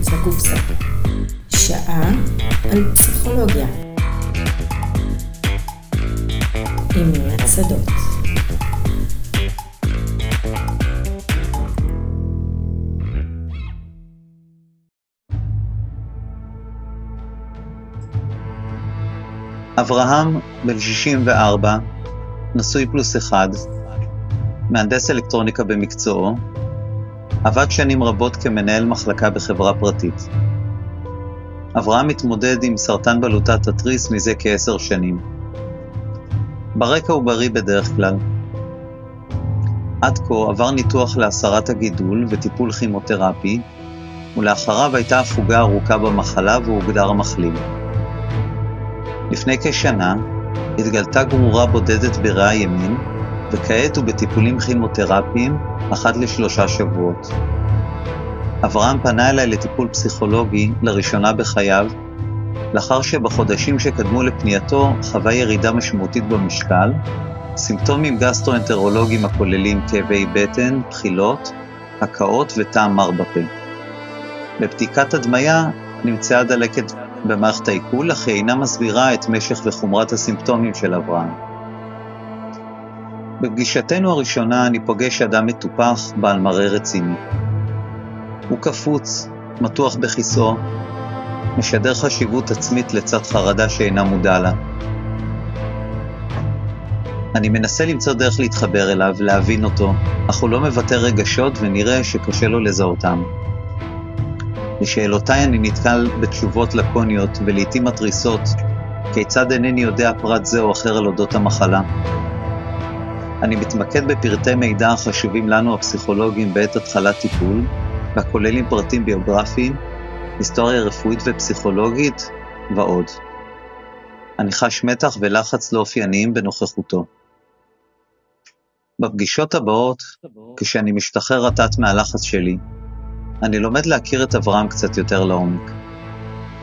מחוץ לקופסה. שעה על פסיכולוגיה. עם מינת שדות. אברהם, בן 64, נשוי פלוס אחד, מהנדס אלקטרוניקה במקצועו, עבד שנים רבות כמנהל מחלקה בחברה פרטית. אברהם מתמודד עם סרטן בלוטת התריס מזה כעשר שנים. ברקע הוא בריא בדרך כלל. עד כה עבר ניתוח להסרת הגידול וטיפול כימותרפי, ולאחריו הייתה הפוגה ארוכה במחלה והוגדר מחלים. לפני כשנה התגלתה גרורה בודדת בריאה ימין, וכעת הוא בטיפולים כימותרפיים אחת לשלושה שבועות. אברהם פנה אליי לטיפול פסיכולוגי לראשונה בחייו, לאחר שבחודשים שקדמו לפנייתו חווה ירידה משמעותית במשקל, סימפטומים גסטרואנטרולוגיים הכוללים כאבי בטן, בחילות, הקאות וטעם מר בפה. בבדיקת הדמיה נמצאה דלקת במערכת העיכול, אך היא אינה מסבירה את משך וחומרת הסימפטומים של אברהם. בפגישתנו הראשונה אני פוגש אדם מטופח, בעל מראה רציני. הוא קפוץ, מתוח בכיסאו, משדר חשיבות עצמית לצד חרדה שאינה מודע לה. אני מנסה למצוא דרך להתחבר אליו, להבין אותו, אך הוא לא מבטא רגשות ונראה שקשה לו לזהותם. לשאלותיי אני נתקל בתשובות לקוניות ולעיתים מתריסות, כיצד אינני יודע פרט זה או אחר על אודות המחלה. אני מתמקד בפרטי מידע החשובים לנו הפסיכולוגים בעת התחלת טיפול, והכוללים פרטים ביוגרפיים, היסטוריה רפואית ופסיכולוגית ועוד. אני חש מתח ולחץ לא אופייניים בנוכחותו. בפגישות הבאות, כשאני משתחרר רטט מהלחץ שלי, אני לומד להכיר את אברהם קצת יותר לעומק.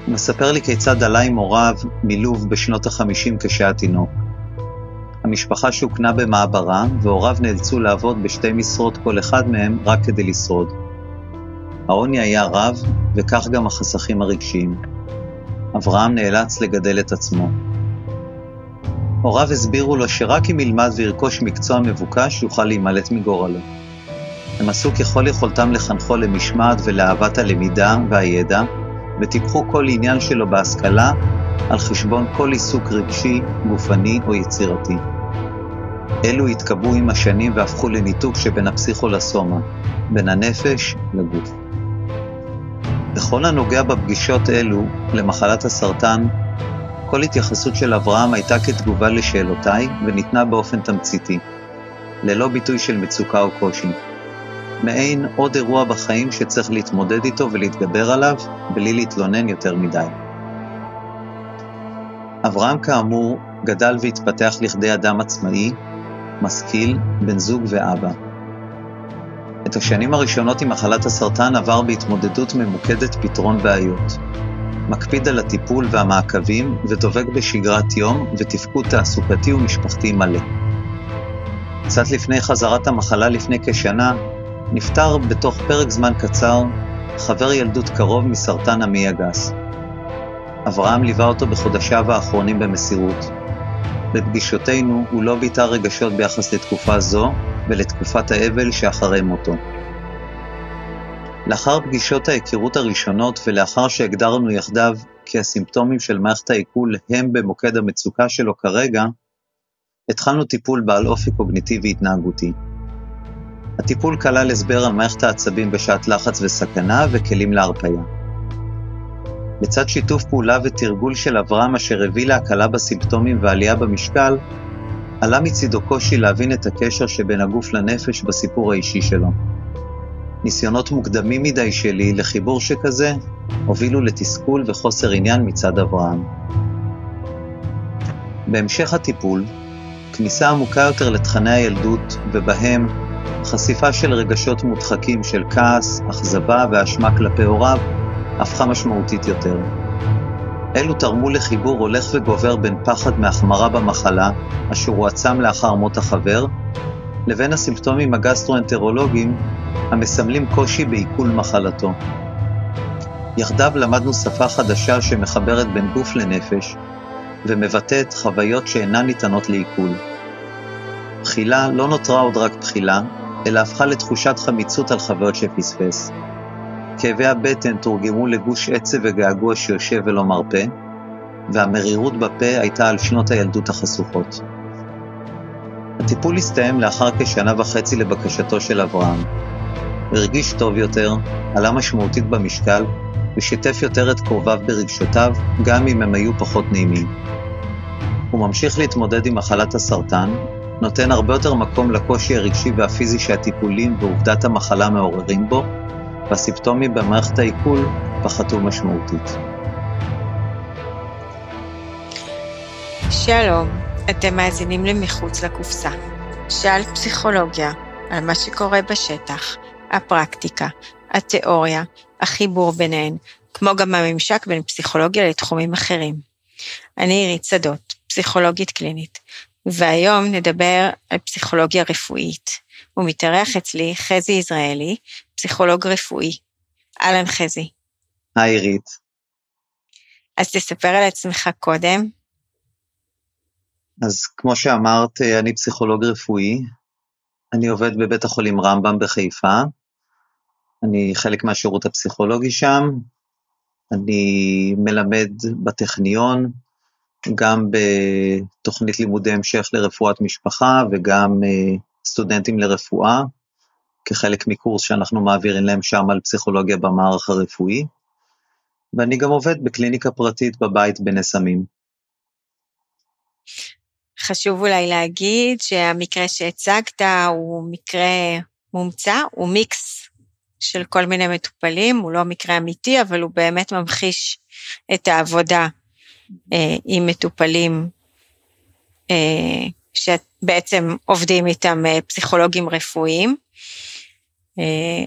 הוא מספר לי כיצד עלה עם הוריו מלוב בשנות החמישים כשהיה תינוק. המשפחה שוכנה במעברה, והוריו נאלצו לעבוד בשתי משרות כל אחד מהם רק כדי לשרוד. העוני היה רב, וכך גם החסכים הרגשיים. אברהם נאלץ לגדל את עצמו. הוריו הסבירו לו שרק אם ילמד וירכוש מקצוע מבוקש, יוכל להימלט מגורלו. הם עשו ככל יכולתם לחנכו למשמעת ולאהבת הלמידה והידע, וטיפחו כל עניין שלו בהשכלה על חשבון כל עיסוק רגשי, גופני או יצירתי. אלו התקבעו עם השנים והפכו לניתוק שבין הפסיכו לסומה, בין הנפש לגוף. בכל הנוגע בפגישות אלו למחלת הסרטן, כל התייחסות של אברהם הייתה כתגובה לשאלותיי וניתנה באופן תמציתי, ללא ביטוי של מצוקה או קושי. מעין עוד אירוע בחיים שצריך להתמודד איתו ולהתגבר עליו, בלי להתלונן יותר מדי. אברהם כאמור גדל והתפתח לכדי אדם עצמאי, משכיל, בן זוג ואבא. את השנים הראשונות עם מחלת הסרטן עבר בהתמודדות ממוקדת פתרון בעיות. מקפיד על הטיפול והמעקבים ודובק בשגרת יום ותפקוד תעסוקתי ומשפחתי מלא. קצת לפני חזרת המחלה לפני כשנה, נפטר בתוך פרק זמן קצר חבר ילדות קרוב מסרטן המעי הגס. אברהם ליווה אותו בחודשיו האחרונים במסירות. בפגישותינו הוא לא ביטא רגשות ביחס לתקופה זו ולתקופת האבל שאחרי מותו. לאחר פגישות ההיכרות הראשונות ולאחר שהגדרנו יחדיו כי הסימפטומים של מערכת העיכול הם במוקד המצוקה שלו כרגע, התחלנו טיפול בעל אופי קוגניטיבי התנהגותי. הטיפול כלל הסבר על מערכת העצבים בשעת לחץ וסכנה וכלים להרפאיה. לצד שיתוף פעולה ותרגול של אברהם אשר הביא להקלה בסימפטומים ועלייה במשקל, עלה מצידו קושי להבין את הקשר שבין הגוף לנפש בסיפור האישי שלו. ניסיונות מוקדמים מדי שלי לחיבור שכזה הובילו לתסכול וחוסר עניין מצד אברהם. בהמשך הטיפול, כניסה עמוקה יותר לתכני הילדות, ובהם חשיפה של רגשות מודחקים של כעס, אכזבה ואשמה כלפי הוריו, הפכה משמעותית יותר. אלו תרמו לחיבור הולך וגובר בין פחד מהחמרה במחלה, אשר הועצם לאחר מות החבר, לבין הסימפטומים הגסטרואנטרולוגיים המסמלים קושי בעיכול מחלתו. יחדיו למדנו שפה חדשה שמחברת בין גוף לנפש, ומבטאת חוויות שאינן ניתנות לעיכול. בחילה לא נותרה עוד רק בחילה, אלא הפכה לתחושת חמיצות על חוויות שפספס. כאבי הבטן תורגמו לגוש עצב וגעגוע שיושב ולא מרפה, והמרירות בפה הייתה על שנות הילדות החשוכות. הטיפול הסתיים לאחר כשנה וחצי לבקשתו של אברהם. הוא הרגיש טוב יותר, עלה משמעותית במשקל, ושיתף יותר את קרוביו ברגשותיו, גם אם הם היו פחות נעימים. הוא ממשיך להתמודד עם מחלת הסרטן, נותן הרבה יותר מקום לקושי הרגשי והפיזי שהטיפולים ועובדת המחלה מעוררים בו, והסימפטומים במערכת העיכול פחתו משמעותית. שלום, אתם מאזינים ל"מחוץ לקופסה". שאל פסיכולוגיה על מה שקורה בשטח, הפרקטיקה, התיאוריה, החיבור ביניהן, כמו גם הממשק בין פסיכולוגיה לתחומים אחרים. אני עירית שדות, פסיכולוגית קלינית, והיום נדבר על פסיכולוגיה רפואית. הוא מתארח אצלי חזי יזרעאלי, פסיכולוג רפואי. אהלן חזי. היי עירית. אז תספר על עצמך קודם. אז כמו שאמרת, אני פסיכולוג רפואי. אני עובד בבית החולים רמב"ם בחיפה. אני חלק מהשירות הפסיכולוגי שם. אני מלמד בטכניון, גם בתוכנית לימודי המשך לרפואת משפחה וגם אה, סטודנטים לרפואה, כחלק מקורס שאנחנו מעבירים להם שם על פסיכולוגיה במערך הרפואי. ואני גם עובד בקליניקה פרטית בבית בנס עמים. חשוב אולי להגיד שהמקרה שהצגת הוא מקרה מומצא, הוא מיקס של כל מיני מטופלים, הוא לא מקרה אמיתי, אבל הוא באמת ממחיש את העבודה אה, עם מטופלים אה, שבעצם עובדים איתם אה, פסיכולוגים רפואיים. אה,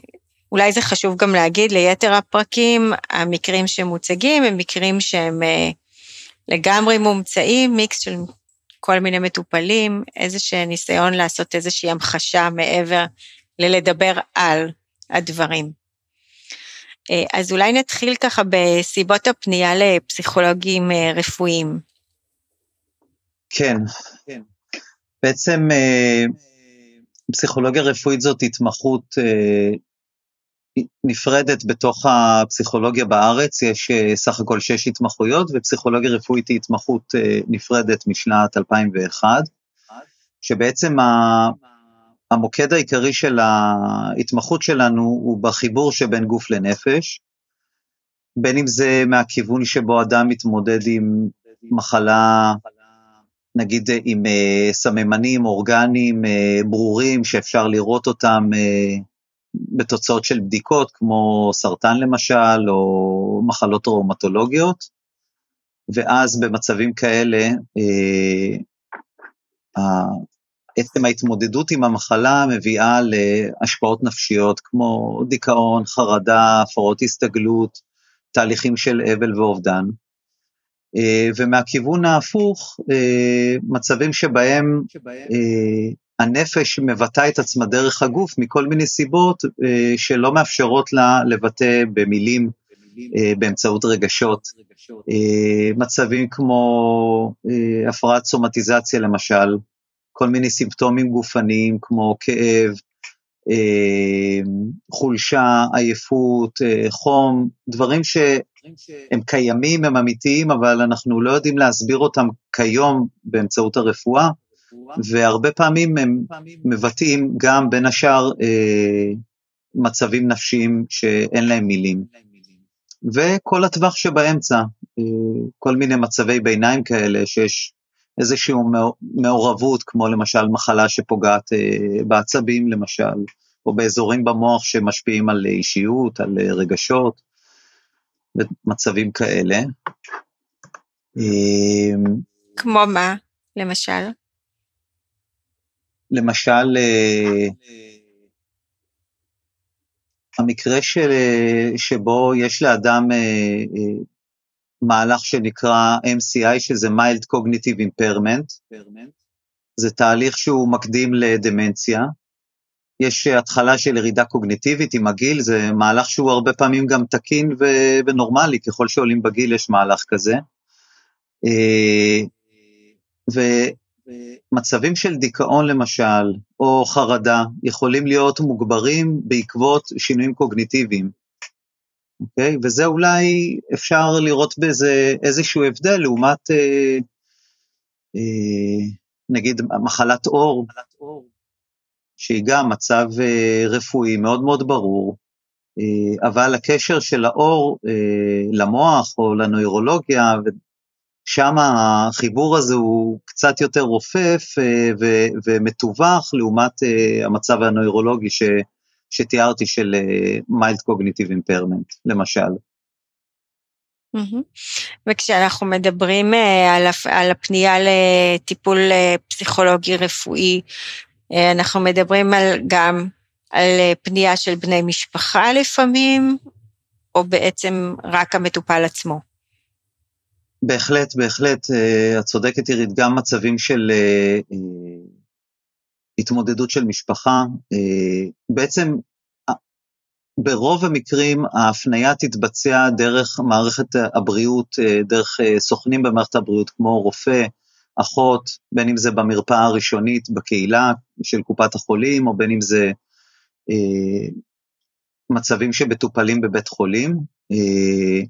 אולי זה חשוב גם להגיד ליתר הפרקים, המקרים שמוצגים הם מקרים שהם אה, לגמרי מומצאים, מיקס של כל מיני מטופלים, איזשהו ניסיון לעשות איזושהי המחשה מעבר ללדבר על הדברים. אה, אז אולי נתחיל ככה בסיבות הפנייה לפסיכולוגים רפואיים. כן, כן. בעצם פסיכולוגיה רפואית זאת התמחות נפרדת בתוך הפסיכולוגיה בארץ, יש סך הכל שש התמחויות, ופסיכולוגיה רפואית היא התמחות נפרדת משנת 2001, שבעצם המוקד העיקרי של ההתמחות שלנו הוא בחיבור שבין גוף לנפש, בין אם זה מהכיוון שבו אדם מתמודד עם מחלה, נגיד עם uh, סממנים אורגניים uh, ברורים שאפשר לראות אותם uh, בתוצאות של בדיקות, כמו סרטן למשל, או מחלות טראומטולוגיות, ואז במצבים כאלה, uh, עצם ההתמודדות עם המחלה מביאה להשפעות נפשיות כמו דיכאון, חרדה, הפרעות הסתגלות, תהליכים של אבל ואובדן. אה, ומהכיוון ההפוך, אה, מצבים שבהם אה, הנפש מבטאה את עצמה דרך הגוף מכל מיני סיבות שלא מאפשרות לה לבטא במילים באמצעות רגשות. מצבים כמו הפרעת סומטיזציה למשל, כל מיני סימפטומים גופניים כמו כאב, חולשה, עייפות, חום, דברים שהם קיימים, הם אמיתיים, אבל אנחנו לא יודעים להסביר אותם כיום באמצעות הרפואה, והרבה פעמים הם מבטאים גם בין השאר אה, מצבים נפשיים שאין להם מילים. וכל הטווח שבאמצע, כל מיני מצבי ביניים כאלה שיש איזושהי מעורבות, כמו למשל מחלה שפוגעת אה, בעצבים למשל, או באזורים במוח שמשפיעים על אישיות, על אה, רגשות, מצבים כאלה. אמ, כמו מה, למשל? למשל, אה, המקרה של, שבו יש לאדם מהלך שנקרא MCI, שזה מיילד קוגניטיב אימפרמנט. זה תהליך שהוא מקדים לדמנציה, יש התחלה של ירידה קוגניטיבית עם הגיל, זה מהלך שהוא הרבה פעמים גם תקין ו- ונורמלי, ככל שעולים בגיל יש מהלך כזה. אה, ומצבים של דיכאון למשל, או חרדה, יכולים להיות מוגברים בעקבות שינויים קוגניטיביים. אוקיי? וזה אולי אפשר לראות בזה איזשהו הבדל לעומת, אה, אה, נגיד, מחלת עור, שהיא גם מצב אה, רפואי מאוד מאוד ברור, אה, אבל הקשר של האור אה, למוח או לנוירולוגיה, שם החיבור הזה הוא קצת יותר רופף ומתווך לעומת המצב הנוירולוגי ש- שתיארתי של מיילד קוגניטיב אימפרמנט, למשל. וכשאנחנו מדברים על הפנייה לטיפול פסיכולוגי רפואי, אנחנו מדברים על, גם על אה, פנייה של בני משפחה לפעמים, או בעצם רק המטופל עצמו. בהחלט, בהחלט, אה, את צודקת עירית, גם מצבים של התמודדות של משפחה, בעצם ברוב המקרים ההפניה תתבצע דרך מערכת הבריאות, דרך סוכנים במערכת הבריאות כמו רופא, אחות, בין אם זה במרפאה הראשונית בקהילה של קופת החולים, או בין אם זה אה, מצבים שמטופלים בבית חולים. אה,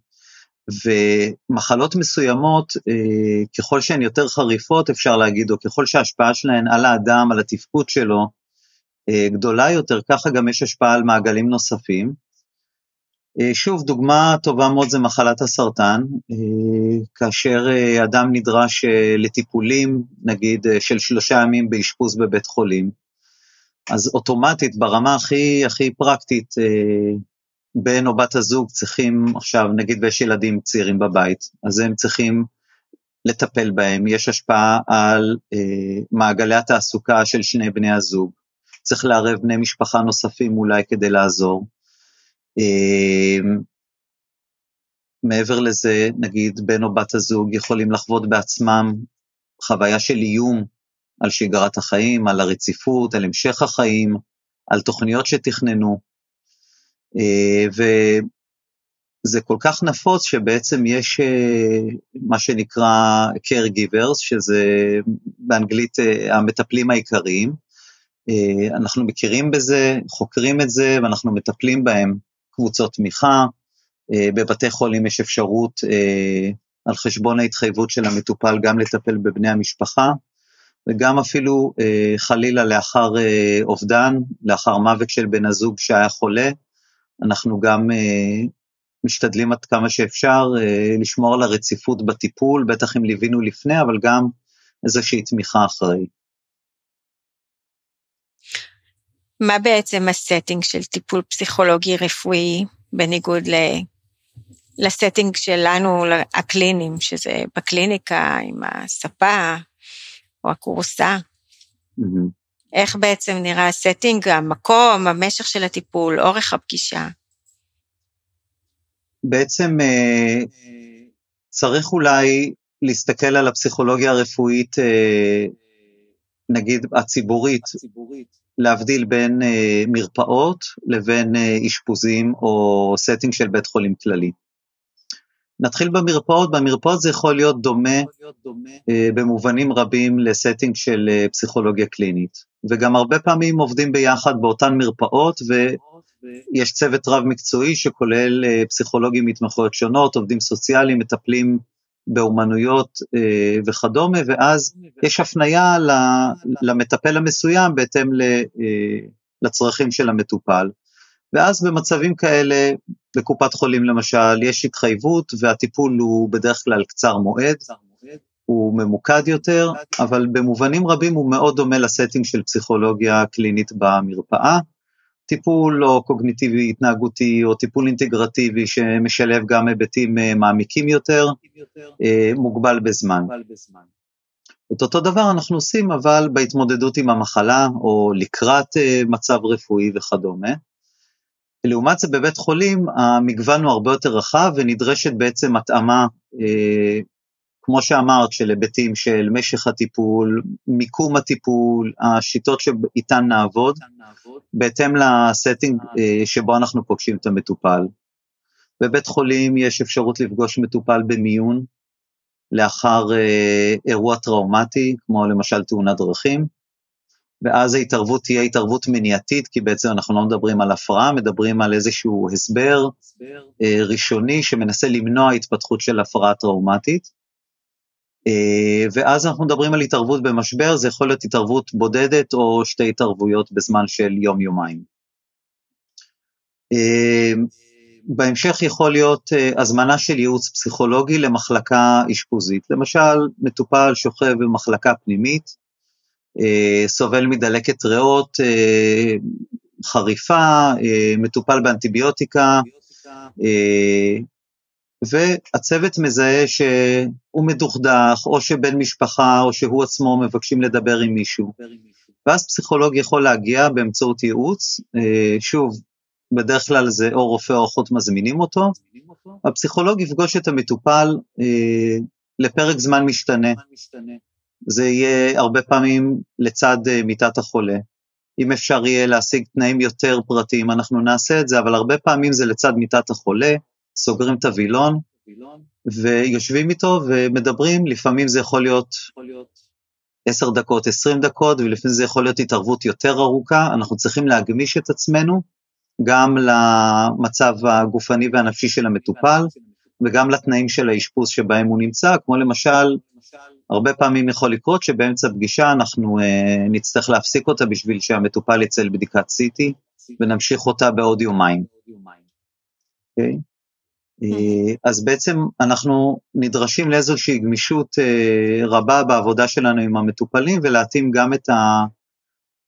ומחלות מסוימות, אה, ככל שהן יותר חריפות, אפשר להגיד, או ככל שההשפעה שלהן על האדם, על התפקוד שלו, אה, גדולה יותר, ככה גם יש השפעה על מעגלים נוספים. אה, שוב, דוגמה טובה מאוד זה מחלת הסרטן, אה, כאשר אה, אדם נדרש לטיפולים, נגיד, של שלושה ימים באשפוז בבית חולים, אז אוטומטית, ברמה הכי, הכי פרקטית, בן או בת הזוג צריכים עכשיו, נגיד ויש ילדים צעירים בבית, אז הם צריכים לטפל בהם, יש השפעה על מעגלי התעסוקה של שני בני הזוג, צריך לערב בני משפחה נוספים אולי כדי לעזור. אמ, מעבר לזה, נגיד בן או בת הזוג יכולים לחוות בעצמם חוויה של איום על שגרת החיים, על הרציפות, על המשך החיים, על תוכניות שתכננו. אה, וזה כל כך נפוץ שבעצם יש אה, מה שנקרא caregivers, שזה באנגלית אה, המטפלים העיקריים. אנחנו מכירים בזה, חוקרים את זה ואנחנו מטפלים בהם קבוצות תמיכה, אה, בבתי חולים יש אפשרות אה, על חשבון ההתחייבות של המטופל גם לטפל בבני המשפחה, וגם אפילו אה, חלילה לאחר אובדן, לאחר מוות של בן הזוג שהיה חולה, אנחנו גם משתדלים עד כמה שאפשר לשמור על הרציפות בטיפול, בטח אם ליווינו לפני, אבל גם איזושהי תמיכה אחרי. מה בעצם הסטינג של טיפול פסיכולוגי רפואי, בניגוד ל... לסטינג שלנו, הקליני, שזה בקליניקה עם הספה או הכורסה? Mm-hmm. איך בעצם נראה הסטינג, המקום, המשך של הטיפול, אורך הפגישה? בעצם אה, צריך אולי להסתכל על הפסיכולוגיה הרפואית, אה, נגיד הציבורית, הציבורית. להבדיל בין אה, מרפאות לבין אה, אשפוזים או סטינג של בית חולים כללי. נתחיל במרפאות, במרפאות זה יכול להיות דומה, יכול להיות דומה. אה, במובנים רבים לסטינג של אה, פסיכולוגיה קלינית, וגם הרבה פעמים עובדים ביחד באותן מרפאות ויש צוות רב מקצועי שכולל אה, פסיכולוגים מתמחויות שונות, עובדים סוציאליים, מטפלים באומנויות אה, וכדומה, ואז יש הפנייה למטפל המסוים בהתאם אה, לצרכים של המטופל. ואז במצבים כאלה, בקופת חולים למשל, יש התחייבות והטיפול הוא בדרך כלל קצר מועד, הוא ממוקד יותר, אבל במובנים רבים הוא מאוד דומה לסטינג של פסיכולוגיה קלינית במרפאה. טיפול או קוגניטיבי התנהגותי או טיפול אינטגרטיבי שמשלב גם היבטים אה, מעמיקים יותר, אה, מוגבל בזמן. את אותו דבר אנחנו עושים אבל בהתמודדות עם המחלה או לקראת אה, מצב רפואי וכדומה. לעומת זה בבית חולים המגוון הוא הרבה יותר רחב ונדרשת בעצם התאמה, כמו שאמרת, של היבטים של משך הטיפול, מיקום הטיפול, השיטות שאיתן נעבוד, בהתאם לסטינג אה, שבו אנחנו פוגשים את המטופל. בבית חולים יש אפשרות לפגוש מטופל במיון לאחר אה, אירוע טראומטי, כמו למשל תאונת דרכים, ואז ההתערבות תהיה התערבות מניעתית, כי בעצם אנחנו לא מדברים על הפרעה, מדברים על איזשהו הסבר אה, ראשוני שמנסה למנוע התפתחות של הפרעה טראומטית. אה, ואז אנחנו מדברים על התערבות במשבר, זה יכול להיות התערבות בודדת או שתי התערבויות בזמן של יום-יומיים. אה, בהמשך יכול להיות אה, הזמנה של ייעוץ פסיכולוגי למחלקה אשפוזית. למשל, מטופל שוכב במחלקה פנימית, סובל מדלקת ריאות חריפה, מטופל באנטיביוטיקה, והצוות מזהה שהוא מדוכדך, או שבן משפחה, או שהוא עצמו מבקשים לדבר עם מישהו. ואז פסיכולוג יכול להגיע באמצעות ייעוץ, אה, שוב, בדרך כלל זה או רופא או אחות מזמינים אותו, הפסיכולוג יפגוש את המטופל אה, לפרק זמן משתנה. זה יהיה הרבה פעמים לצד אה, מיטת החולה. אם אפשר יהיה להשיג תנאים יותר פרטיים, אנחנו נעשה את זה, אבל הרבה פעמים זה לצד מיטת החולה, סוגרים את הווילון, ויושבים איתו ומדברים, לפעמים זה יכול להיות עשר דקות, עשרים דקות, ולפעמים זה יכול להיות התערבות יותר ארוכה, אנחנו צריכים להגמיש את עצמנו גם למצב הגופני והנפשי של המטופל, וגם לתנאים של האשפוז שבהם הוא נמצא, כמו למשל, הרבה פעמים יכול לקרות שבאמצע פגישה אנחנו uh, נצטרך להפסיק אותה בשביל שהמטופל יצא לבדיקת CT, ונמשיך אותה בעוד יומיים. Okay. אה, אז בעצם אנחנו נדרשים לאיזושהי גמישות אה, רבה בעבודה שלנו עם המטופלים ולהתאים גם את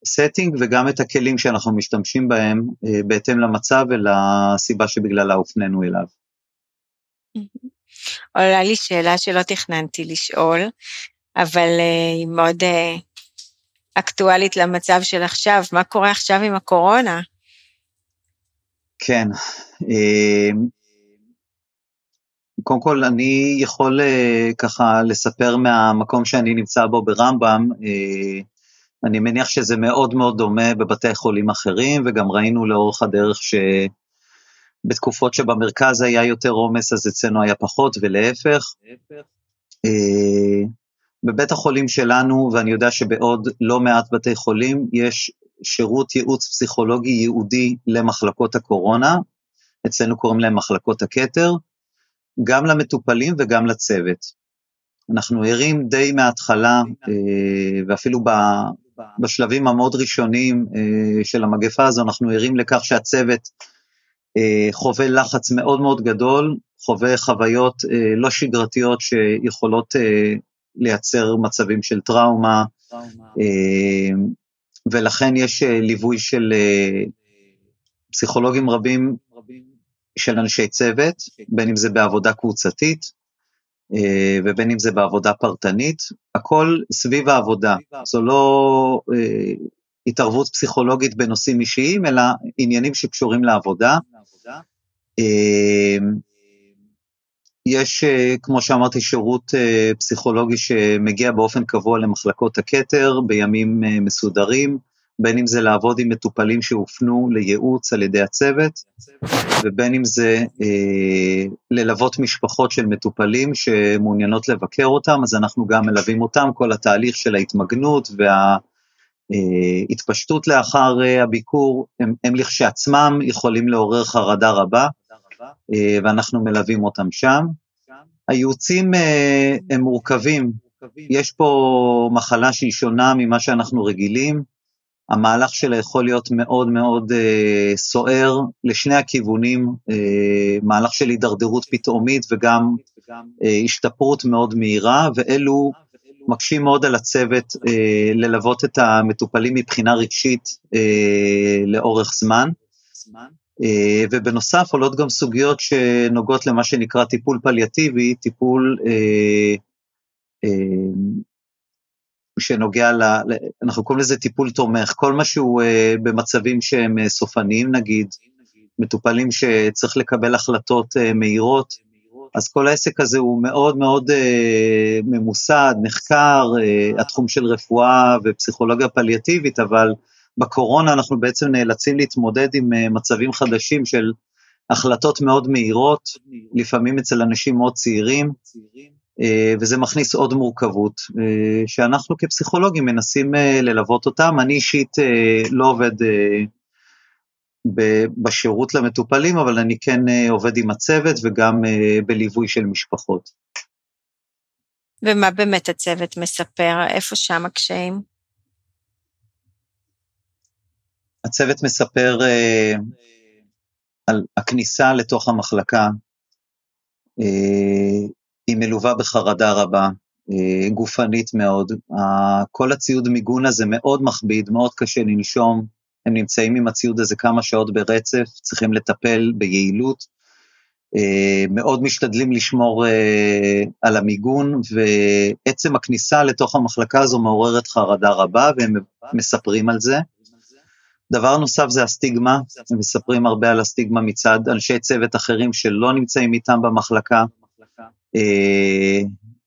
הסטינג וגם את הכלים שאנחנו משתמשים בהם אה, בהתאם למצב ולסיבה שבגללה הופנינו אליו. עולה לי שאלה שלא תכננתי לשאול, אבל היא מאוד אקטואלית למצב של עכשיו, מה קורה עכשיו עם הקורונה? כן, קודם כל, אני יכול uh, ככה לספר מהמקום שאני נמצא בו ברמב"ם, uh, אני מניח שזה מאוד מאוד דומה בבתי חולים אחרים, וגם ראינו לאורך הדרך שבתקופות שבמרכז היה יותר עומס, אז אצלנו היה פחות, ולהפך. Uh, בבית החולים שלנו, ואני יודע שבעוד לא מעט בתי חולים, יש שירות ייעוץ פסיכולוגי ייעודי למחלקות הקורונה, אצלנו קוראים להם מחלקות הכתר, גם למטופלים וגם לצוות. אנחנו ערים די מההתחלה, אה, ואפילו בשלבים המאוד ראשונים אה, של המגפה הזו, אנחנו ערים לכך שהצוות אה, חווה לחץ מאוד מאוד גדול, חווה חוויות לא שגרתיות שיכולות לייצר מצבים של טראומה, ולכן יש ליווי של פסיכולוגים רבים של אנשי צוות, בין אם זה בעבודה קבוצתית אה, ובין אם זה בעבודה פרטנית, הכל סביב העבודה. זו לא אה, התערבות פסיכולוגית בנושאים אישיים, אלא עניינים שקשורים לעבודה. אה, יש, כמו שאמרתי, שירות פסיכולוגי שמגיע באופן קבוע למחלקות הכתר בימים מסודרים. בין אם זה לעבוד עם מטופלים שהופנו לייעוץ על ידי הצוות, ובין אם זה אה, ללוות משפחות של מטופלים שמעוניינות לבקר אותם, אז אנחנו גם מלווים אותם, כל התהליך של ההתמגנות וההתפשטות אה, לאחר אה, הביקור, הם, הם לכשעצמם יכולים לעורר חרדה רבה, אה, ואנחנו מלווים אותם שם. הייעוצים אה, הם מורכבים, יש פה מחלה שהיא שונה ממה שאנחנו רגילים, המהלך שלה יכול להיות מאוד מאוד אה, סוער לשני הכיוונים, אה, מהלך של הידרדרות פתאומית וגם אה, השתפרות מאוד מהירה, ואלו מקשים מאוד על הצוות אה, ללוות את המטופלים מבחינה רגשית אה, לאורך זמן. אה, ובנוסף עולות גם סוגיות שנוגעות למה שנקרא טיפול פליאטיבי, טיפול אה, אה, שנוגע, ל, אנחנו קוראים לזה טיפול תומך, כל מה שהוא uh, במצבים שהם uh, סופניים נגיד, מטופלים שצריך לקבל החלטות uh, מהירות, אז כל העסק הזה הוא מאוד מאוד אה, ממוסד, נחקר, אה, התחום של רפואה ופסיכולוגיה פליאטיבית, אבל בקורונה אנחנו בעצם נאלצים להתמודד עם אה, מצבים חדשים של החלטות מאוד מהירות, לפעמים אצל אנשים מאוד צעירים, וזה מכניס עוד מורכבות, אה, שאנחנו כפסיכולוגים מנסים אה, ללוות אותם. אני אישית אה, לא עובד אה, בשירות למטופלים, אבל אני כן אה, עובד עם הצוות וגם אה, בליווי של משפחות. ומה באמת הצוות מספר? איפה שם הקשיים? הצוות מספר אה, על הכניסה לתוך המחלקה, אה, היא מלווה בחרדה רבה, אה, גופנית מאוד. כל הציוד מיגון הזה מאוד מכביד, מאוד קשה לנשום. הם נמצאים עם הציוד הזה כמה שעות ברצף, צריכים לטפל ביעילות. אה, מאוד משתדלים לשמור אה, על המיגון, ועצם הכניסה לתוך המחלקה הזו מעוררת חרדה רבה, והם מספרים על זה. דבר נוסף זה הסטיגמה, הם מספרים הרבה על הסטיגמה מצד אנשי צוות אחרים שלא נמצאים איתם במחלקה. אה,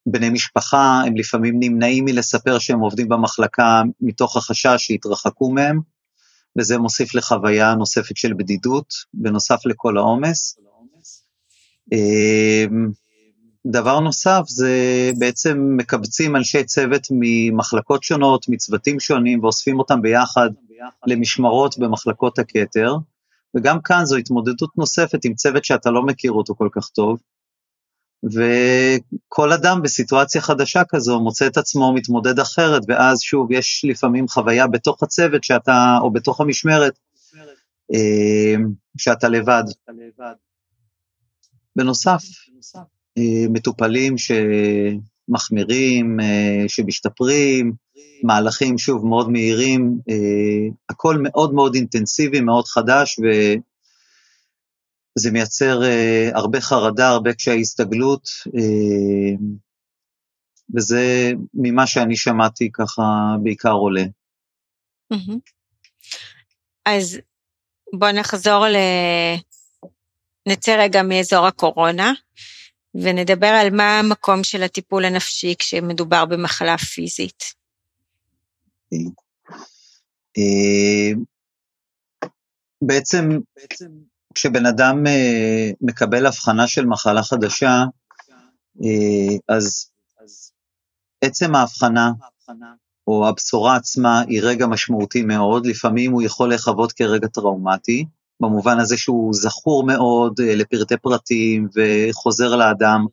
בני משפחה, הם לפעמים נמנעים מלספר שהם עובדים במחלקה מתוך החשש שיתרחקו מהם, וזה מוסיף לחוויה נוספת של בדידות, בנוסף לכל העומס. אה, דבר נוסף זה בעצם מקבצים אנשי צוות ממחלקות שונות, מצוותים שונים, ואוספים אותם ביחד למשמרות במחלקות הכתר, וגם כאן זו התמודדות נוספת עם צוות שאתה לא מכיר אותו כל כך טוב, וכל אדם בסיטואציה חדשה כזו מוצא את עצמו מתמודד אחרת, ואז שוב, יש לפעמים חוויה בתוך הצוות שאתה, או בתוך המשמרת, אה, שאתה לבד. בנוסף, אה, מטופלים שמחמירים, אה, שמשתפרים, מהלכים שוב מאוד מהירים, הכל מאוד מאוד אינטנסיבי, מאוד חדש, וזה מייצר אה, הרבה חרדה, הרבה קשיי הסתגלות, אה, וזה ממה שאני שמעתי ככה בעיקר עולה. אז בוא נחזור ל... נצא רגע מאזור הקורונה, ונדבר על מה המקום של הטיפול הנפשי כשמדובר במחלה פיזית. אה, בעצם כשבן אדם אה, מקבל הבחנה של מחלה חדשה, אה, אז עצם ההבחנה או הבשורה עצמה היא רגע משמעותי מאוד, לפעמים הוא יכול לחוות כרגע טראומטי, במובן הזה שהוא זכור מאוד אה, לפרטי פרטים וחוזר לאדם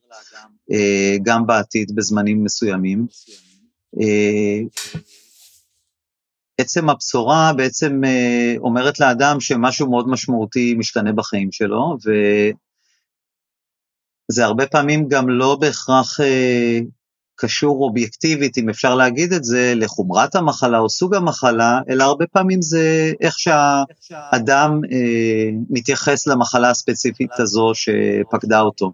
גם בעתיד בזמנים מסוימים. עצם הבשורה בעצם אה, אומרת לאדם שמשהו מאוד משמעותי משתנה בחיים שלו, וזה הרבה פעמים גם לא בהכרח אה, קשור אובייקטיבית, אם אפשר להגיד את זה, לחומרת המחלה או סוג המחלה, אלא הרבה פעמים זה איך שהאדם אה, מתייחס למחלה הספציפית הזו שפקדה אותו.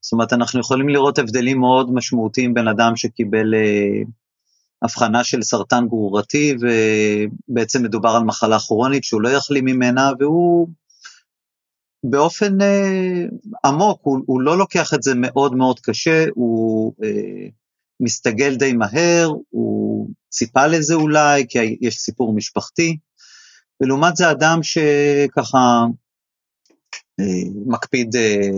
זאת אומרת, אנחנו יכולים לראות הבדלים מאוד משמעותיים בין אדם שקיבל אה, הבחנה של סרטן גרורתי, ובעצם מדובר על מחלה כרונית שהוא לא יחלים ממנה, והוא באופן אה, עמוק, הוא, הוא לא לוקח את זה מאוד מאוד קשה, הוא אה, מסתגל די מהר, הוא ציפה לזה אולי, כי יש סיפור משפחתי, ולעומת זה אדם שככה אה, מקפיד אה,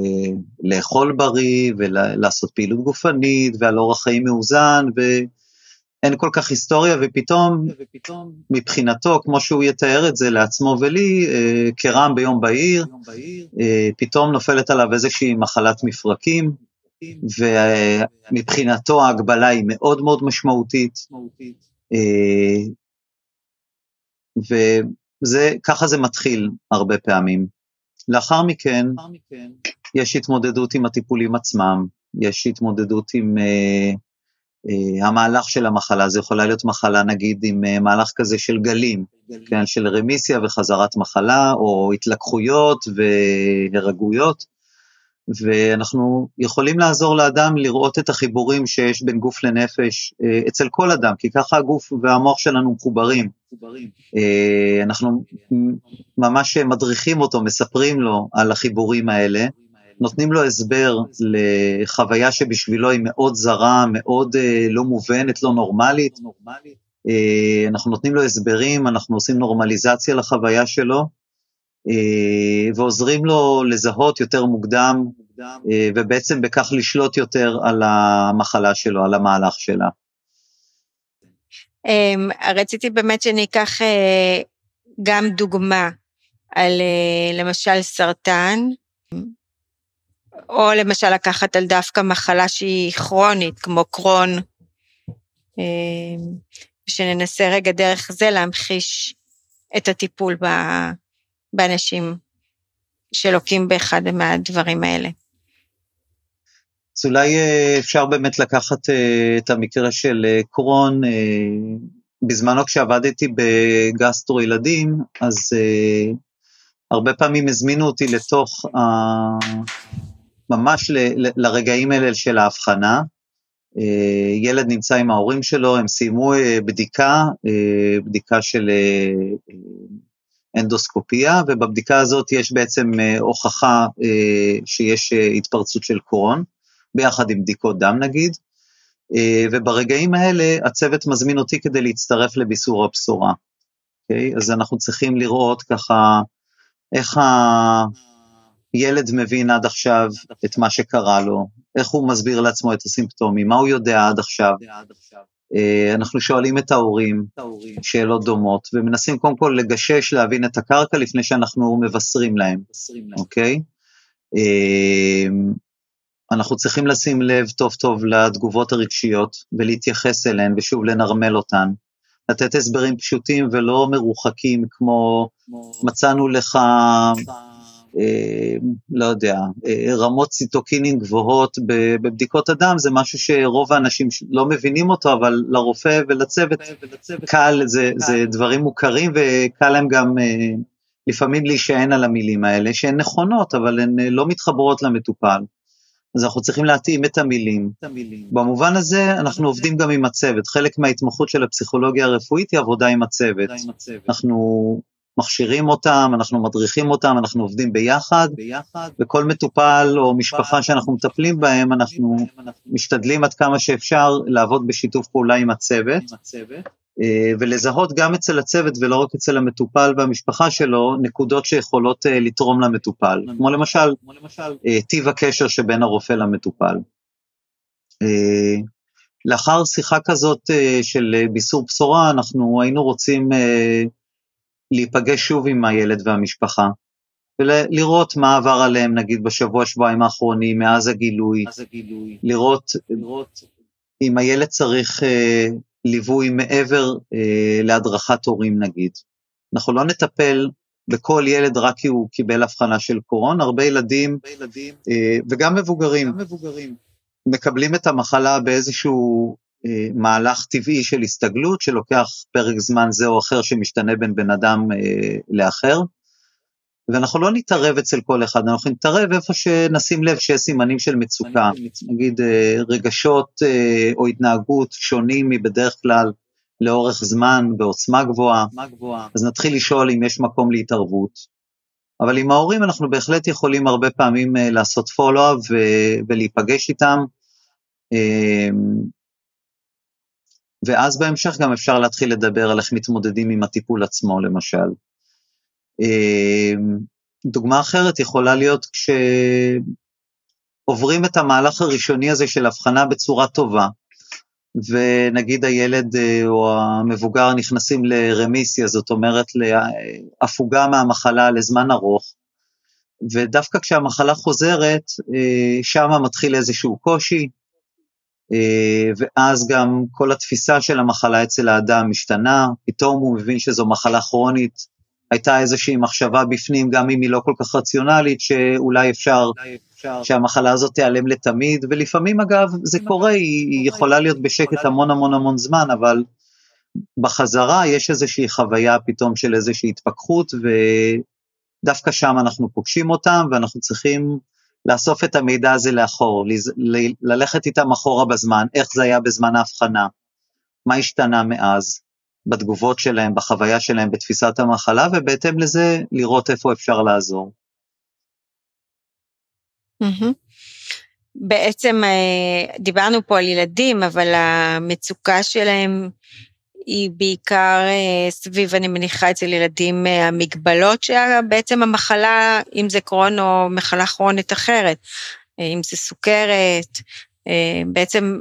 לאכול בריא ולעשות פעילות גופנית ועל אורח חיים מאוזן, ואין כל כך היסטוריה, ופתאום, מבחינתו, כמו שהוא יתאר את זה לעצמו ולי, אה, כרעם ביום בהיר, אה, פתאום נופלת עליו איזושהי מחלת מפרקים, ומבחינתו ההגבלה היא מאוד מאוד משמעותית. אה, וזה, ככה זה מתחיל הרבה פעמים. לאחר מכן, יש התמודדות עם הטיפולים עצמם, יש התמודדות עם uh, המהלך של המחלה, זה יכולה להיות מחלה נגיד עם uh, מהלך כזה של גלים, כן, של רמיסיה וחזרת מחלה, או התלקחויות והירגעויות, ואנחנו יכולים לעזור לאדם לראות את החיבורים שיש בין גוף לנפש uh, אצל כל אדם, כי ככה הגוף והמוח שלנו מחוברים. אנחנו ממש מדריכים אותו, מספרים לו על החיבורים האלה, נותנים לו הסבר לחוויה שבשבילו היא מאוד זרה, מאוד אה, לא מובנת, לא נורמלית. אה, אנחנו נותנים לו הסברים, אנחנו עושים נורמליזציה לחוויה שלו, אה, ועוזרים לו לזהות יותר מוקדם, אה, ובעצם בכך לשלוט יותר על המחלה שלו, על המהלך שלה. אמ, רציתי באמת שניקח אה, גם דוגמה על אה, למשל סרטן, או למשל לקחת על דווקא מחלה שהיא כרונית, כמו קרון, אמ, שננסה רגע דרך זה להמחיש את הטיפול באנשים שלוקים באחד מהדברים האלה. אז אולי אה, אפשר באמת לקחת אה, את המקרה של אה, קרון, בזמנו כשעבדתי בגסטרו ילדים, אז הרבה פעמים הזמינו אותי לתוך, ממש ל, לרגעים האלה של ההבחנה. ילד נמצא עם ההורים שלו, הם סיימו בדיקה, בדיקה של אנדוסקופיה, ובבדיקה הזאת יש בעצם הוכחה שיש התפרצות של קרון. ביחד עם בדיקות דם נגיד, אה, וברגעים האלה הצוות מזמין אותי כדי להצטרף לביסור הבשורה. Okay? אוקיי? אז אנחנו צריכים לראות ככה איך הילד מבין עד עכשיו את מה שקרה לו, איך הוא מסביר לעצמו את הסימפטומים, מה הוא יודע עד עכשיו. אה, אנחנו שואלים את ההורים שאלות דומות, ומנסים קודם כל לגשש, להבין את הקרקע לפני שאנחנו מבשרים להם, אוקיי? Okay? אנחנו צריכים לשים לב טוב טוב לתגובות הרגשיות ולהתייחס אליהן ושוב לנרמל אותן. לתת הסברים פשוטים ולא מרוחקים כמו מצאנו לך, אה, לא יודע, אה, רמות ציטוקינין גבוהות בבדיקות הדם, זה משהו שרוב האנשים לא מבינים אותו, אבל לרופא ולצוות קל, זה, זה דברים מוכרים וקל להם גם אה, לפעמים להישען על המילים האלה, שהן נכונות, אבל הן אה, לא מתחברות למטופל. אז אנחנו צריכים להתאים את המילים. את המילים. במובן הזה אנחנו עובדים גם עם הצוות, חלק מההתמחות של הפסיכולוגיה הרפואית היא עבודה. עם הצוות. אנחנו מכשירים אותם, אנחנו מדריכים אותם, אנחנו עובדים ביחד, ביחד. וכל מטופל או משפחה שאנחנו מטפלים בהם, אנחנו משתדלים עד כמה שאפשר לעבוד בשיתוף פעולה עם הצוות. אה, ולזהות גם אצל הצוות ולא רק אצל המטופל והמשפחה שלו נקודות שיכולות אה, לתרום למטופל, כמו למשל, אה, טיב הקשר שבין הרופא למטופל. לאחר שיחה כזאת של ביסור בשורה, אנחנו היינו רוצים להיפגש שוב עם הילד והמשפחה, ולראות מה עבר עליהם נגיד בשבוע שבועיים האחרונים מאז הגילוי, הגילוי. לראות, לראות אם הילד צריך ליווי מעבר אה, להדרכת הורים נגיד. אנחנו לא נטפל בכל ילד רק כי הוא קיבל הבחנה של קורון, הרבה ילדים, הרבה ילדים אה, וגם מבוגרים, גם מבוגרים מקבלים את המחלה באיזשהו אה, מהלך טבעי של הסתגלות שלוקח פרק זמן זה או אחר שמשתנה בין בן אדם אה, לאחר. ואנחנו לא נתערב אצל כל אחד, אנחנו נתערב איפה שנשים לב שיש סימנים של מצוקה, נגיד אה, רגשות אה, או התנהגות שונים מבדרך כלל לאורך זמן בעוצמה גבוהה, אז נתחיל לשאול אם יש מקום להתערבות. אבל עם ההורים אנחנו בהחלט יכולים הרבה פעמים לעשות פולו-אפ ולהיפגש איתם, ואז בהמשך גם אפשר להתחיל לדבר על איך מתמודדים עם הטיפול עצמו למשל. אמ, דוגמה אחרת יכולה להיות כשעוברים את המהלך הראשוני הזה של הבחנה בצורה טובה, ונגיד הילד אה, או המבוגר נכנסים לרמיסיה, זאת אומרת להפוגה מהמחלה לזמן ארוך, ודווקא כשהמחלה חוזרת, אה, שם מתחיל איזשהו קושי, ואז גם כל התפיסה של המחלה אצל האדם משתנה, פתאום הוא מבין שזו מחלה כרונית, הייתה איזושהי מחשבה בפנים, גם אם היא לא כל כך רציונלית, שאולי אפשר, אפשר. שהמחלה הזאת תיעלם לתמיד, ולפעמים אגב זה קורה, היא יכולה להיות בשקט המון המון המון זמן, אבל בחזרה יש איזושהי חוויה פתאום של איזושהי התפכחות, ודווקא שם אנחנו פוגשים אותם, ואנחנו צריכים לאסוף את המידע הזה לאחור, ללכת איתם אחורה בזמן, איך זה היה בזמן ההבחנה, מה השתנה מאז, בתגובות שלהם, בחוויה שלהם, בתפיסת המחלה, ובהתאם לזה לראות איפה אפשר לעזור. בעצם דיברנו פה על ילדים, אבל המצוקה שלהם היא בעיקר סביב, אני מניחה אצל ילדים, המגבלות שבעצם המחלה, אם זה קרון או מחלה כרונית אחרת, אם זה סוכרת, בעצם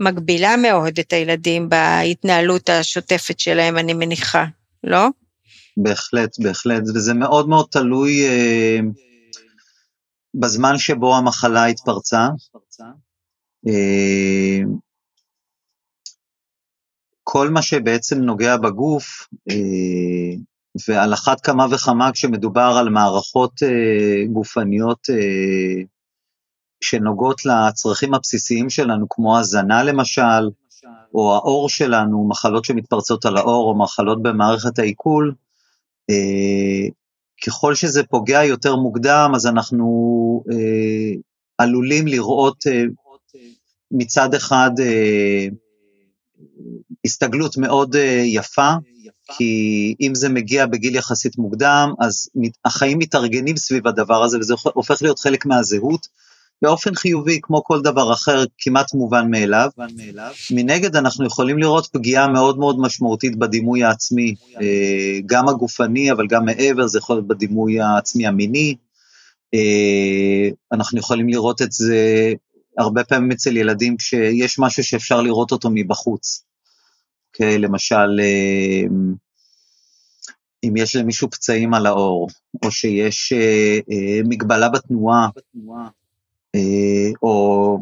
מגבילה מאוד את הילדים בהתנהלות השוטפת שלהם, אני מניחה, לא? בהחלט, בהחלט, וזה מאוד מאוד תלוי אה, בזמן שבו המחלה התפרצה. אה, כל מה שבעצם נוגע בגוף, אה, ועל אחת כמה וכמה כשמדובר על מערכות אה, גופניות אה, שנוגעות לצרכים הבסיסיים שלנו, כמו הזנה למשל, או האור שלנו, מחלות שמתפרצות על האור, או מחלות במערכת העיכול, ככל שזה פוגע יותר מוקדם, אז אנחנו עלולים לראות מצד אחד הסתגלות מאוד אה, יפה, כי אם זה מגיע בגיל יחסית מוקדם, אז החיים מתארגנים סביב הדבר הזה, וזה הופך להיות חלק מהזהות. באופן חיובי, כמו כל דבר אחר, כמעט מובן מאליו. מנגד, אנחנו יכולים לראות פגיעה מאוד מאוד משמעותית בדימוי העצמי, אה, גם הגופני, אבל גם מעבר, זה יכול להיות בדימוי העצמי המיני. אה, אנחנו יכולים לראות את זה הרבה פעמים אצל ילדים כשיש משהו שאפשר לראות אותו מבחוץ. Okay, אוקיי? למשל, אה, אם יש למישהו פצעים על האור, או שיש מגבלה בתנועה, אה, או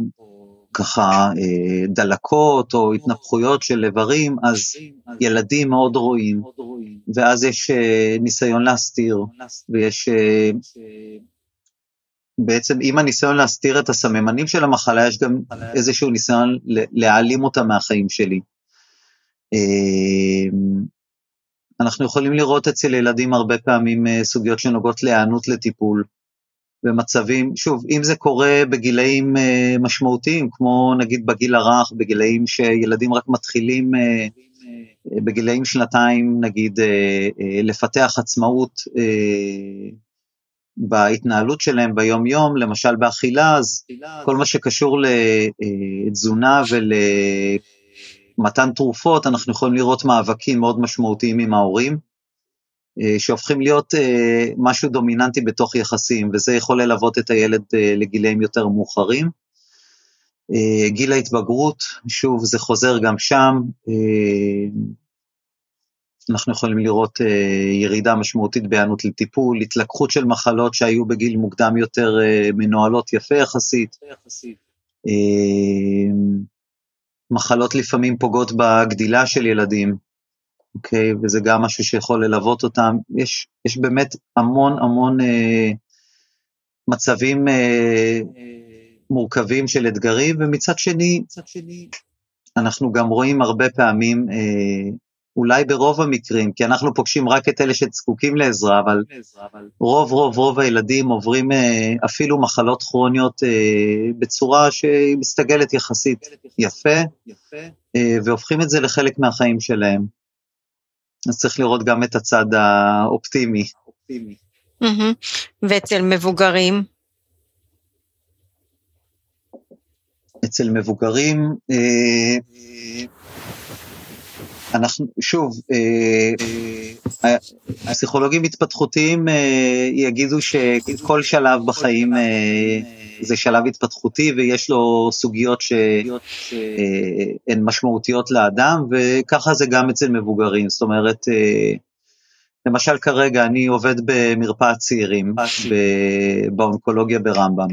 ככה אה, דלקות או התנפחויות של איברים, אז ילדים מאוד רואים, ואז יש אה, ניסיון להסתיר, ויש בעצם עם הניסיון להסתיר את הסממנים של המחלה, יש גם איזשהו ניסיון להעלים אותה מהחיים שלי. אנחנו יכולים לראות אצל ילדים הרבה פעמים סוגיות שנוגעות להיענות לטיפול. במצבים, שוב, אם זה קורה בגילאים אה, משמעותיים, כמו נגיד בגיל הרך, בגילאים שילדים רק מתחילים, אה, אה, בגילאים שנתיים נגיד, אה, אה, לפתח עצמאות אה, בהתנהלות שלהם ביום-יום, למשל באכילה, אז כל מה שקשור לתזונה ולמתן תרופות, אנחנו יכולים לראות מאבקים מאוד משמעותיים עם ההורים. אה, שהופכים להיות אה, משהו דומיננטי בתוך יחסים, וזה יכול ללוות את הילד אה, לגילאים יותר מאוחרים. גיל ההתבגרות, שוב, זה חוזר גם שם. אנחנו יכולים לראות ירידה משמעותית בהיענות לטיפול, התלקחות של מחלות שהיו בגיל מוקדם יותר מנוהלות יפה יחסית. מחלות לפעמים פוגעות בגדילה של ילדים, אוקיי? וזה גם משהו שיכול ללוות אותם. יש, יש באמת המון המון אה, מצבים אה, מורכבים של אתגרים, ומצד שני, שני, אנחנו גם רואים הרבה פעמים, אה, אולי ברוב המקרים, כי אנחנו פוגשים רק את אלה שזקוקים לעזרה, אבל רוב רוב רוב הילדים עוברים אה, אפילו מחלות כרוניות אה, בצורה שהיא מסתגלת יחסית יפה, אה, והופכים את זה לחלק מהחיים שלהם. אז צריך לראות גם את הצד האופטימי. ואצל מבוגרים? אצל מבוגרים, אנחנו, שוב, אה, אה, הפסיכולוגים התפתחותיים יגידו שכל שלב בחיים זה שלב התפתחותי ויש לו סוגיות שהן משמעותיות לאדם, וככה זה גם אצל מבוגרים, זאת אומרת, אה, למשל כרגע אני עובד במרפאת צעירים באונקולוגיה ברמב"ם.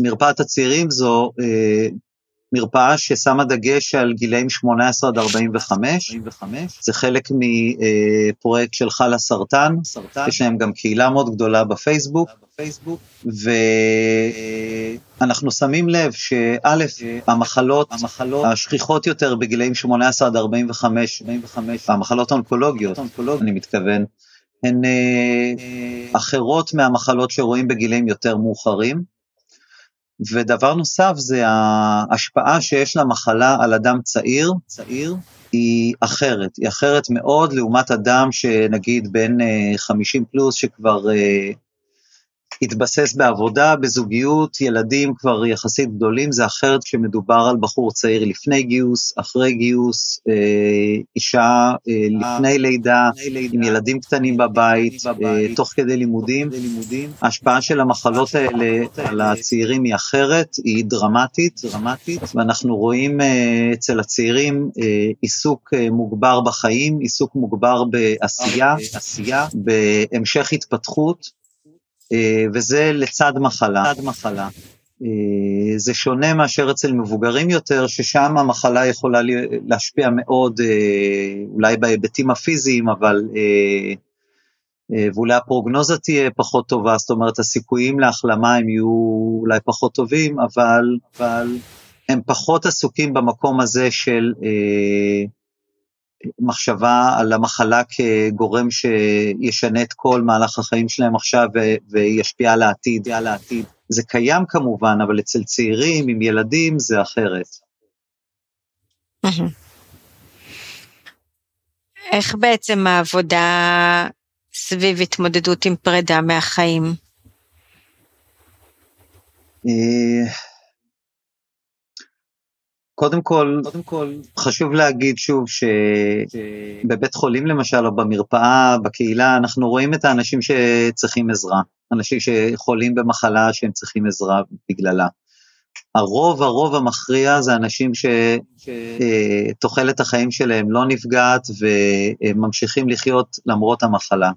מרפאת הצעירים זו אה, מרפאה ששמה דגש על גילאים 18 עד 45, זה חלק מפרויקט של חלה סרטן, יש להם גם קהילה מאוד גדולה בפייסבוק, ואנחנו שמים לב שא', המחלות השכיחות יותר בגילאים 18 עד 45, המחלות האונקולוגיות, אני מתכוון, הן אה, אחרות מהמחלות שרואים בגילאים יותר מאוחרים. ודבר נוסף זה ההשפעה שיש למחלה על אדם צעיר, צעיר, היא אחרת, היא אחרת מאוד לעומת אדם שנגיד בן 50 אה, פלוס שכבר אה, התבסס בעבודה, בזוגיות, ילדים כבר יחסית גדולים, זה אחרת כשמדובר על בחור צעיר לפני גיוס, אחרי גיוס, אה, אישה אה, לפני לידה, עם ילדים קטנים בבית, אה, תוך כדי לימודים. ההשפעה של המחלות האלה על הצעירים היא אחרת, היא דרמטית, דרמטית, ואנחנו רואים אצל הצעירים עיסוק מוגבר בחיים, עיסוק מוגבר בעשייה, בהמשך התפתחות. אה, וזה לצד מחלה. לצד מחלה. אה, זה שונה מאשר אצל מבוגרים יותר, ששם המחלה יכולה להשפיע מאוד, אה, אולי בהיבטים הפיזיים, אבל ואולי הפרוגנוזה תהיה פחות טובה, זאת אומרת הסיכויים להחלמה הם יהיו אולי פחות טובים, אבל, אבל הם פחות עסוקים במקום הזה של אה, מחשבה על המחלה כגורם שישנה את כל מהלך החיים שלהם עכשיו וישפיע על העתיד, על העתיד. זה קיים כמובן, אבל אצל צעירים עם ילדים זה אחרת. איך בעצם העבודה סביב התמודדות עם פרידה מהחיים? אה, קודם כל, קודם כל, חשוב להגיד שוב שבבית חולים למשל, או במרפאה, בקהילה, אנחנו רואים את האנשים שצריכים עזרה, אנשים שחולים במחלה שהם צריכים עזרה בגללה. הרוב, הרוב המכריע זה אנשים שתוחלת החיים שלהם לא נפגעת והם ממשיכים לחיות למרות המחלה.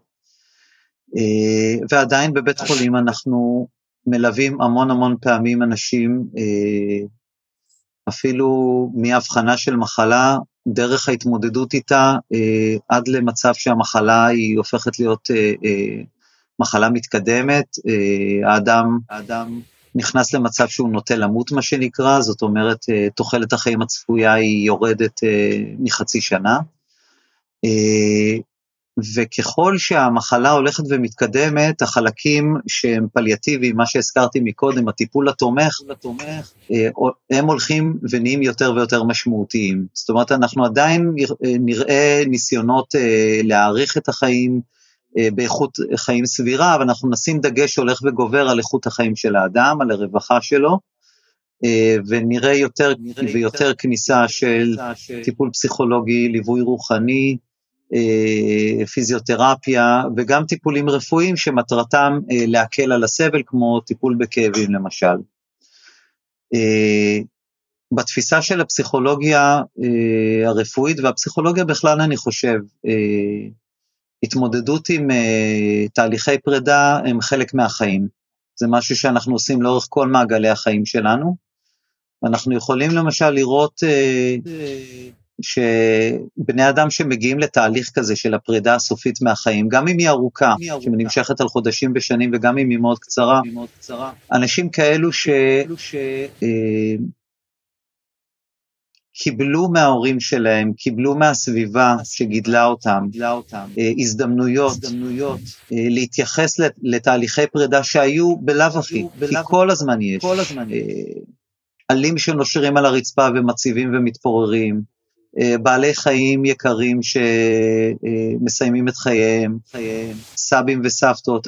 ועדיין בבית חולים אנחנו מלווים המון המון פעמים אנשים אפילו מהבחנה של מחלה, דרך ההתמודדות איתה, אה, עד למצב שהמחלה היא הופכת להיות אה, אה, מחלה מתקדמת, האדם, האדם נכנס למצב שהוא נוטה למות, מה שנקרא, זאת אומרת, תוחלת החיים הצפויה היא יורדת מחצי שנה. אה, וככל שהמחלה הולכת ומתקדמת, החלקים שהם פליאטיביים, מה שהזכרתי מקודם, הטיפול התומך, אה, הם הולכים ונהיים יותר ויותר משמעותיים. זאת אומרת, אנחנו עדיין נראה ניסיונות אה, להאריך את החיים אה, באיכות חיים סבירה, אבל אנחנו נשים דגש הולך וגובר על איכות החיים של האדם, על הרווחה שלו. ונראה יותר ויותר כניסה של טיפול פסיכולוגי, ליווי רוחני, אה, פיזיותרפיה וגם טיפולים רפואיים שמטרתם אה, להקל על הסבל כמו טיפול בכאבים למשל. אה, בתפיסה של הפסיכולוגיה הרפואית והפסיכולוגיה בכלל אני חושב, התמודדות עם תהליכי פרידה הם חלק מהחיים. זה משהו שאנחנו עושים לאורך כל מעגלי החיים שלנו. אנחנו יכולים למשל לראות שבני אדם שמגיעים לתהליך כזה של הפרידה הסופית מהחיים, גם אם היא ארוכה, שנמשכת על חודשים ושנים וגם אם היא מאוד קצרה, אנשים כאלו ש... אה, מההורים שלהם, קיבלו מהסביבה שגידלה אותם, אה, הזדמנויות, אה, להתייחס לתהליכי פרידה שהיו בלאו הכי, כי כל הזמן יש. עלים שנושרים על הרצפה ומציבים ומתפוררים, בעלי חיים יקרים שמסיימים את חייהם, חייהם, סבים וסבתות,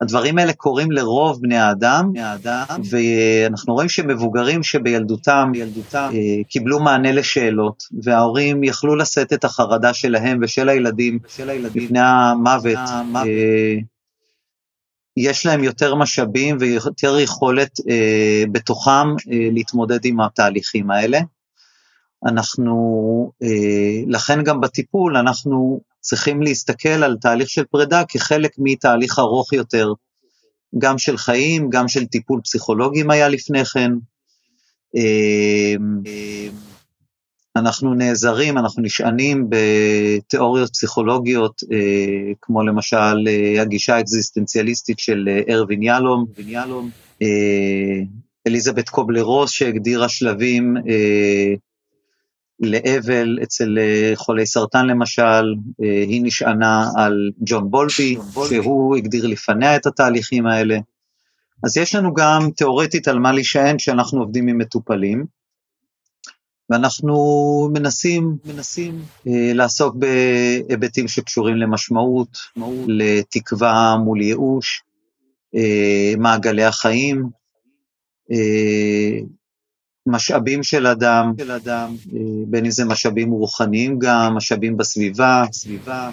הדברים האלה קורים לרוב בני האדם, ואנחנו רואים שמבוגרים שבילדותם ילדותם, אה, קיבלו מענה לשאלות, וההורים יכלו לשאת את החרדה שלהם ושל הילדים לפני המוות. אה, יש להם יותר משאבים ויותר יכולת בתוכם להתמודד עם התהליכים האלה. אנחנו, אה, לכן גם בטיפול אנחנו צריכים להסתכל על תהליך של פרידה כחלק מתהליך ארוך יותר, גם של חיים, גם של טיפול פסיכולוגי אם היה לפני כן. אה, אנחנו נעזרים, אנחנו נשענים בתיאוריות פסיכולוגיות, אה, כמו למשל הגישה האקזיסטנציאליסטית של ארווין יהלום, אליזבת קובלרוס שהגדירה שלבים לאבל אצל אה, חולי סרטן למשל, אה, היא נשענה על ג'ון בולבי, שהוא הגדיר לפניה את התהליכים האלה. אז יש לנו גם תיאורטית על מה להישען כשאנחנו עובדים עם מטופלים, ואנחנו מנסים, מנסים. אה, לעסוק בהיבטים שקשורים למשמעות, לתקווה מול ייאוש, מעגלי החיים, משאבים של אדם, של אדם, בין אם זה משאבים רוחניים גם, משאבים בסביבה, סביבה,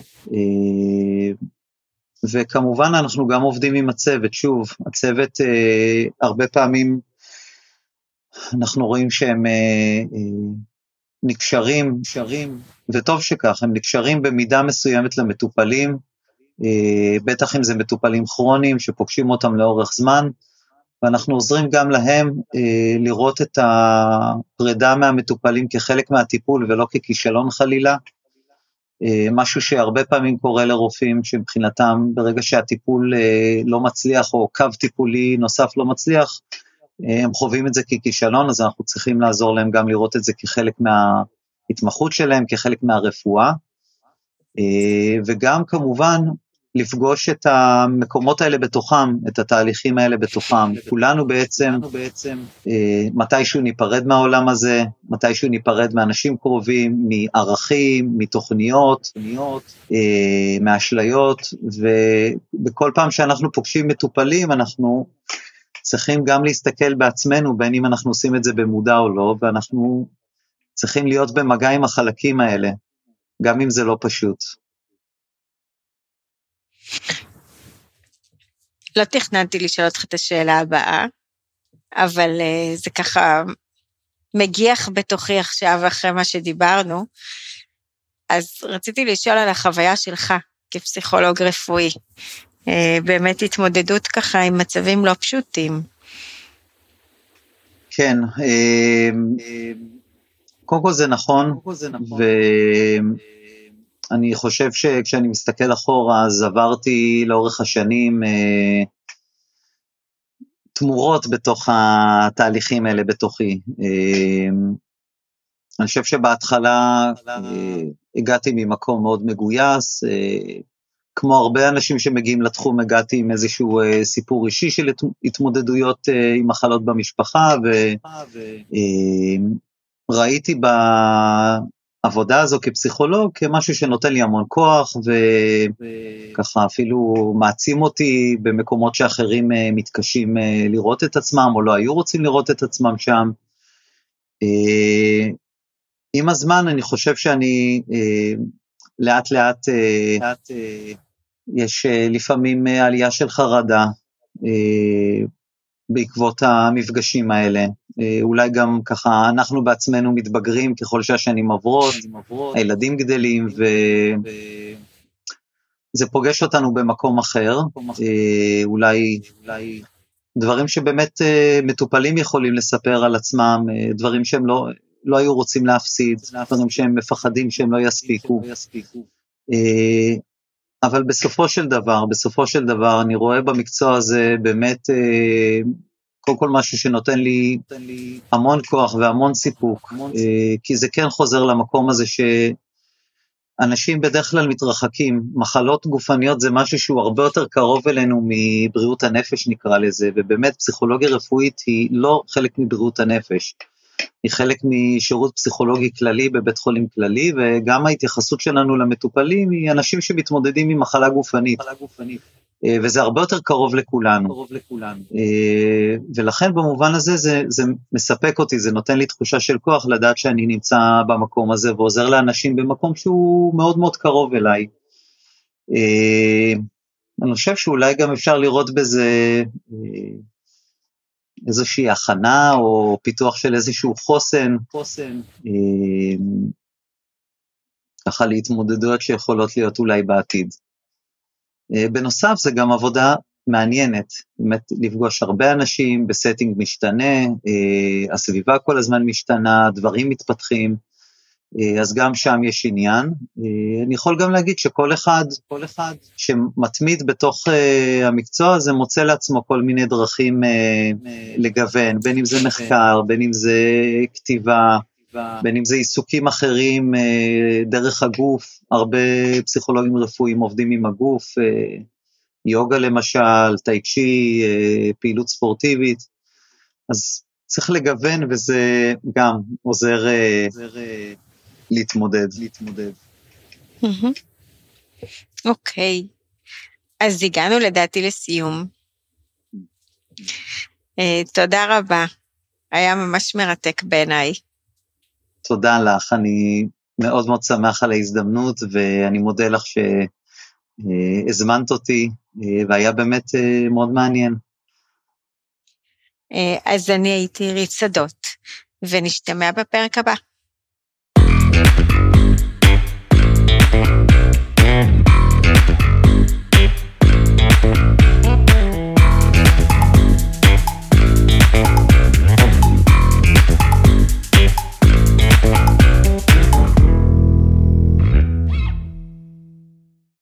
וכמובן אנחנו גם עובדים עם הצוות, שוב, הצוות הרבה פעמים אנחנו רואים שהם נקשרים, נקשרים, וטוב שכך, הם נקשרים במידה מסוימת למטופלים, אה, בטח אם זה מטופלים כרוניים שפוגשים אותם לאורך זמן, ואנחנו עוזרים גם להם אה, לראות את הפרידה מהמטופלים כחלק מהטיפול ולא ככישלון חלילה, אה, משהו שהרבה פעמים קורה לרופאים שמבחינתם ברגע שהטיפול לא מצליח או קו טיפולי נוסף לא מצליח, הם חווים את זה ככישלון, אז אנחנו צריכים לעזור להם גם לראות את זה כחלק מההתמחות שלהם, כחלק מהרפואה, וגם כמובן לפגוש את המקומות האלה בתוכם, את התהליכים האלה בתוכם. כולנו בעצם, בעצם אה, מתישהו ניפרד מהעולם הזה, מתישהו ניפרד מאנשים קרובים, מערכים, מתוכניות, אה, מאשליות, ובכל פעם שאנחנו פוגשים מטופלים, אנחנו צריכים גם להסתכל בעצמנו, בין אם אנחנו עושים את זה במודע או לא, ואנחנו צריכים להיות במגע עם החלקים האלה, גם אם זה לא פשוט. לא תכננתי לשאול אותך את השאלה הבאה, אבל uh, זה ככה מגיח בתוכי עכשיו אחרי מה שדיברנו. אז רציתי לשאול על החוויה שלך כפסיכולוג רפואי. Uh, באמת התמודדות ככה עם מצבים לא פשוטים. כן, אה, קודם כל זה נכון, נכון. אני חושב שכשאני מסתכל אחורה, אז עברתי לאורך השנים אה, תמורות בתוך התהליכים האלה בתוכי. אה, אני חושב שבהתחלה אה, הגעתי ממקום מאוד מגויס, אה, כמו הרבה אנשים שמגיעים לתחום, הגעתי עם איזשהו אה, סיפור אישי של התמודדויות אה, עם מחלות במשפחה, וראיתי אה, העבודה הזו כפסיכולוג כמשהו שנותן לי המון כוח וככה אפילו מעצים אותי במקומות שאחרים אה, מתקשים אה, לראות את עצמם או לא היו רוצים לראות את עצמם שם. אה, עם הזמן אני חושב שאני לאט לאט, לאט יש לפעמים עלייה של חרדה בעקבות המפגשים האלה. אה, אולי גם ככה אנחנו בעצמנו מתבגרים ככל שהשנים עוברות, הילדים גדלים וזה פוגש אותנו במקום אחר, אה, אולי דברים שבאמת אה, מטופלים יכולים לספר על עצמם, דברים שהם לא, לא היו רוצים להפסיד, דברים שהם מפחדים שהם לא יספיקו. אבל בסופו של דבר, בסופו של דבר, אני רואה במקצוע הזה באמת קודם כל משהו שנותן לי המון כוח והמון סיפוק, אה, כי זה כן חוזר למקום הזה שאנשים בדרך כלל מתרחקים, מחלות גופניות זה משהו שהוא הרבה יותר קרוב אלינו מבריאות הנפש נקרא לזה, ובאמת פסיכולוגיה רפואית היא לא חלק מבריאות הנפש. היא חלק משירות פסיכולוגי כללי בבית חולים כללי, וגם ההתייחסות שלנו למטופלים היא אנשים שמתמודדים עם מחלה גופנית. מחלה גופנית. אה, וזה הרבה יותר קרוב לכולנו. קרוב לכולנו. אה, ולכן במובן הזה זה, זה מספק אותי, זה נותן לי תחושה של כוח לדעת שאני נמצא במקום הזה ועוזר לאנשים במקום שהוא מאוד מאוד קרוב אליי. אה, אני חושב שאולי גם אפשר לראות בזה איזושהי הכנה או פיתוח של איזשהו חוסן, חוסן, ככה להתמודדויות שיכולות להיות אולי בעתיד. אה, בנוסף זה גם עבודה מעניינת, באמת לפגוש הרבה אנשים בסטינג משתנה, אה, הסביבה כל הזמן משתנה, דברים מתפתחים, אה, אז גם שם יש עניין. אני יכול גם להגיד שכל אחד, כל אחד. שמתמיד בתוך המקצוע הזה מוצא לעצמו כל מיני דרכים לגוון, בין אם זה מחקר, בין אם זה כתיבה, בין אם זה עיסוקים אחרים אה, דרך הגוף, הרבה פסיכולוגים רפואיים עובדים עם הגוף, אה, יוגה למשל, טאי צ'י, אה, פעילות ספורטיבית, אז צריך לגוון וזה גם עוזר, עוזר להתמודד, להתמודד. אוקיי, okay. אז הגענו לדעתי לסיום. אה, תודה רבה, היה ממש מרתק בעיניי. תודה לך, אני מאוד מאוד שמח על ההזדמנות, ואני מודה לך שהזמנת אותי, והיה באמת מאוד מעניין. אז אני הייתי עירית שדות, ונשתמע בפרק הבא. Thank you.